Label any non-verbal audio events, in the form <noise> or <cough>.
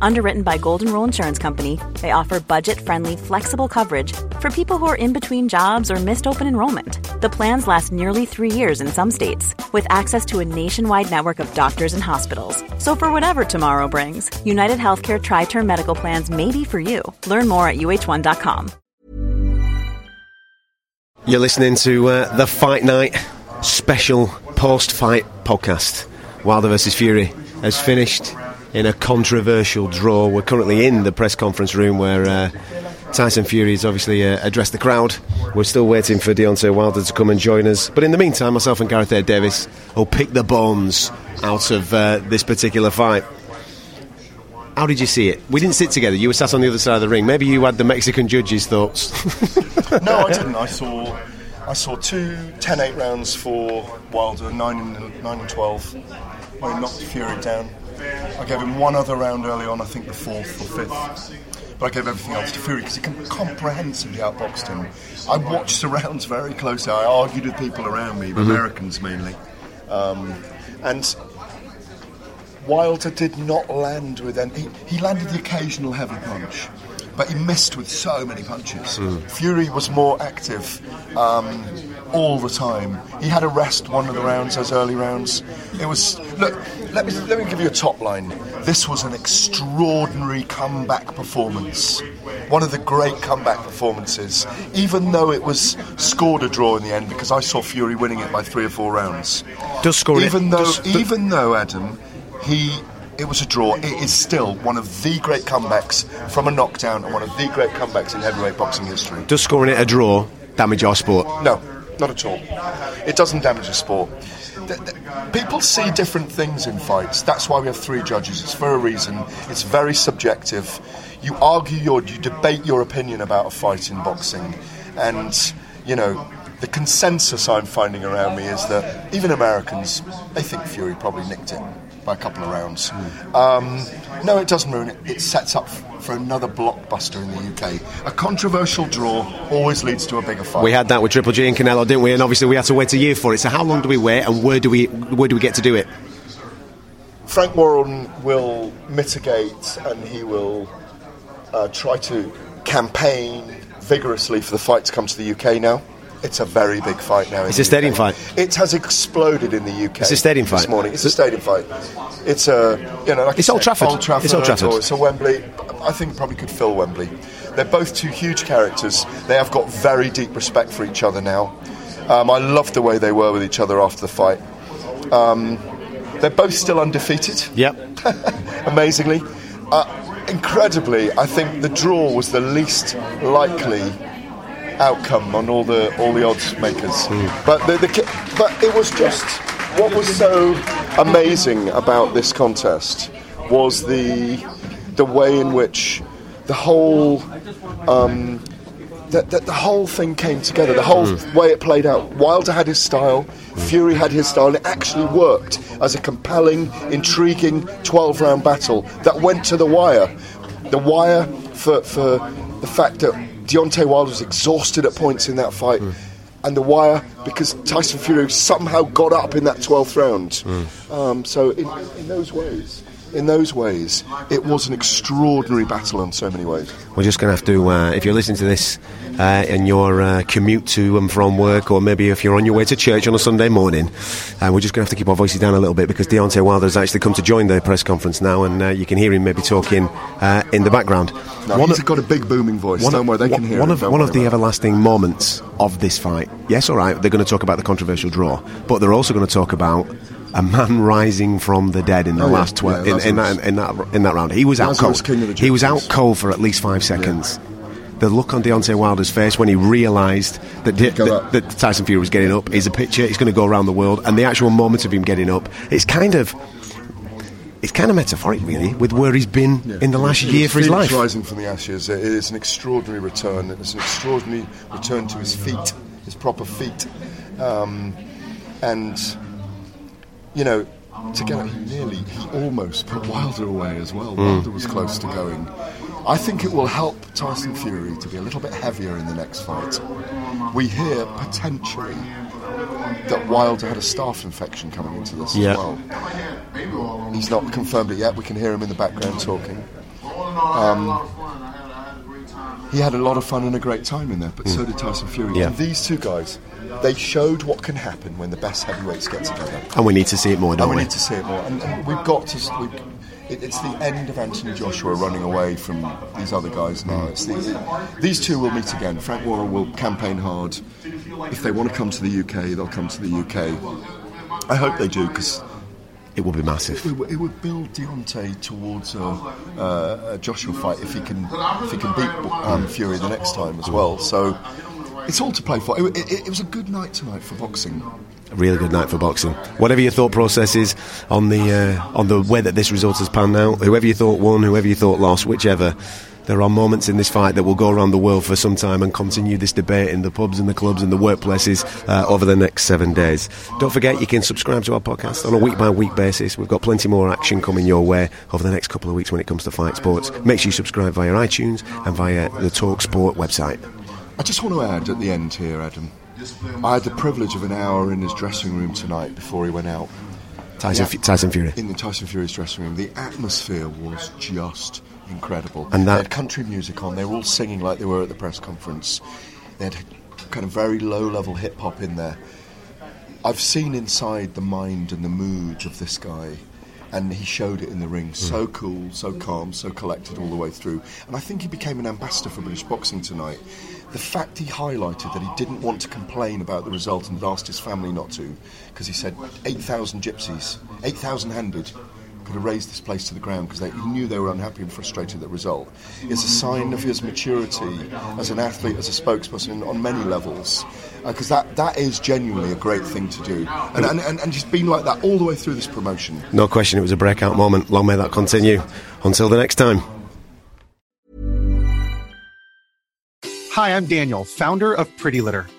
Underwritten by Golden Rule Insurance Company, they offer budget friendly, flexible coverage for people who are in between jobs or missed open enrollment. The plans last nearly three years in some states, with access to a nationwide network of doctors and hospitals. So, for whatever tomorrow brings, United Healthcare Tri Term Medical Plans may be for you. Learn more at uh1.com. You're listening to uh, the Fight Night special post fight podcast. Wilder versus Fury has finished in a controversial draw. We're currently in the press conference room where uh, Tyson Fury has obviously uh, addressed the crowd. We're still waiting for Deontay Wilder to come and join us. But in the meantime, myself and Gareth A Davis will pick the bones out of uh, this particular fight. How did you see it? We didn't sit together. You were sat on the other side of the ring. Maybe you had the Mexican judge's thoughts. <laughs> <laughs> no, I didn't. I saw I saw two 10-8 rounds for Wilder, 9 and, 9 and 12, I knocked Fury down. I gave him one other round early on, I think the fourth or fifth. But I gave everything else to Fury because he comprehensively outboxed him. I watched the <laughs> rounds very closely. I argued with people around me, mm-hmm. Americans mainly. Um, and Wilder did not land with any. He, he landed the occasional heavy punch but he missed with so many punches. Mm. Fury was more active um, all the time. He had a rest one of the rounds, those early rounds. It was look. Let me let me give you a top line. This was an extraordinary comeback performance. One of the great comeback performances, even though it was scored a draw in the end because I saw Fury winning it by three or four rounds. Does score even it. though does, even though Adam he it was a draw. It is still one of the great comebacks from a knockdown and one of the great comebacks in heavyweight boxing history. Does scoring it a draw damage our sport? No, not at all. It doesn't damage the sport. The, the, people see different things in fights. That's why we have three judges. It's for a reason. It's very subjective. You argue your, you debate your opinion about a fight in boxing, and you know the consensus I'm finding around me is that even Americans, they think Fury probably nicked it by a couple of rounds. Mm. Um, no, it doesn't ruin it. It sets up for another blockbuster in the UK. A controversial draw always leads to a bigger fight. We had that with Triple G and Canelo, didn't we? And obviously we had to wait a year for it. So how long do we wait, and where do we where do we get to do it? Frank Warren will mitigate, and he will uh, try to campaign vigorously for the fight to come to the UK now. It's a very big fight now. It's a stadium fight. It has exploded in the UK. It's a stadium fight this morning. It's a stadium fight. It's a you know like it's Old Trafford. Old Trafford. It's Old Trafford. Or it's a Wembley. I think probably could fill Wembley. They're both two huge characters. They have got very deep respect for each other now. Um, I love the way they were with each other after the fight. Um, they're both still undefeated. Yep. <laughs> Amazingly. Uh, incredibly, I think the draw was the least likely outcome on all the all the odds makers. Mm. But the, the, but it was just what was so amazing about this contest was the the way in which the whole um, the, the, the, whole thing came together, the whole mm. way it played out. Wilder had his style, Fury had his style, and it actually worked as a compelling, intriguing 12 round battle that went to the wire. The wire for, for the fact that Deontay Wilder was exhausted at points in that fight. Mm. And the wire, because Tyson Fury somehow got up in that 12th round. Mm. Um, so, in, in those ways, in those ways, it was an extraordinary battle in so many ways. We're just going to have to, uh, if you're listening to this uh, in your uh, commute to and from work, or maybe if you're on your way to church on a Sunday morning, uh, we're just going to have to keep our voices down a little bit because Deontay Wilder has actually come to join the press conference now, and uh, you can hear him maybe talking uh, in the background. No, one he's of, got a big booming voice. Don't worry, they can hear one Of, one of the everlasting moments of this fight. Yes, all right, they're going to talk about the controversial draw, but they're also going to talk about a man rising from the dead in the oh, last yeah, twelve yeah, in, in, that, in, that in that round. He was Lazarus out cold. He was out cold for at least five seconds. Yeah. the look on Deontay Wilder's face when he realised that, Di- that, that Tyson Fury was getting up is a picture. It's going to go around the world, and the actual moment of him getting up, it's kind of. It's kind of metaphoric, really, with where he's been in the last year for his life. Rising from the ashes. It is an extraordinary return. It's an extraordinary return to his feet, his proper feet, um, and you know, together he nearly, he almost put Wilder away as well. Hmm. Wilder was close to going. I think it will help Tyson Fury to be a little bit heavier in the next fight. We hear potentially that Wilder had a staph infection coming into this Yeah. as well. He's not confirmed it yet. We can hear him in the background talking. Um, He had a lot of fun and a great time in there, but so hmm. did Tyson Fury. Yeah. And these two guys, they showed what can happen when the best heavyweights get together. And we need to see it more, don't And we we? need to see it more. And, and we've got to. We, it, it's the end of Anthony Joshua running away from these other guys now. It's the, these two will meet again. Frank Warren will campaign hard. If they want to come to the UK, they'll come to the UK. I hope they do because It will be massive. it would, it would build Deontay towards a, a, a Joshua fight if he can if he can beat um, Fury the next time as well. So it's all to play for. It, it, it was a good night tonight for boxing. A really good night for boxing. Whatever your thought process is on the uh, on the way that this result has panned out, whoever you thought won, whoever you thought lost, whichever. There are moments in this fight that will go around the world for some time and continue this debate in the pubs and the clubs and the workplaces uh, over the next seven days. Don't forget you can subscribe to our podcast on a week by week basis. We've got plenty more action coming your way over the next couple of weeks when it comes to fight sports. Make sure you subscribe via iTunes and via the Talk Sport website. I just want to add at the end here, Adam. I had the privilege of an hour in his dressing room tonight before he went out. Tyson, Yeah. Fu- Tyson Fury. In the Tyson Fury's dressing room, the atmosphere was just incredible. And that- they had country music on. They were all singing like they were at the press conference. They had kind of very low-level hip hop in there. I've seen inside the mind and the mood of this guy, and he showed it in the ring. So hmm. cool, so calm, so collected all the way through. And I think he became an ambassador for British boxing tonight. The fact he highlighted that he didn't want to complain about the result and asked his family not to, because he said 8,000 gypsies, 8,000 handed, could have razed this place to the ground because he knew they were unhappy and frustrated at the result. It's a sign of his maturity as an athlete, as a spokesperson on many levels. Uh, because that, that is genuinely a great thing to do. And, and, and, and he's been like that all the way through this promotion. No question, it was a breakout moment. Long may that continue. Until the next time. Hi, I'm Daniel, founder of Pretty Litter.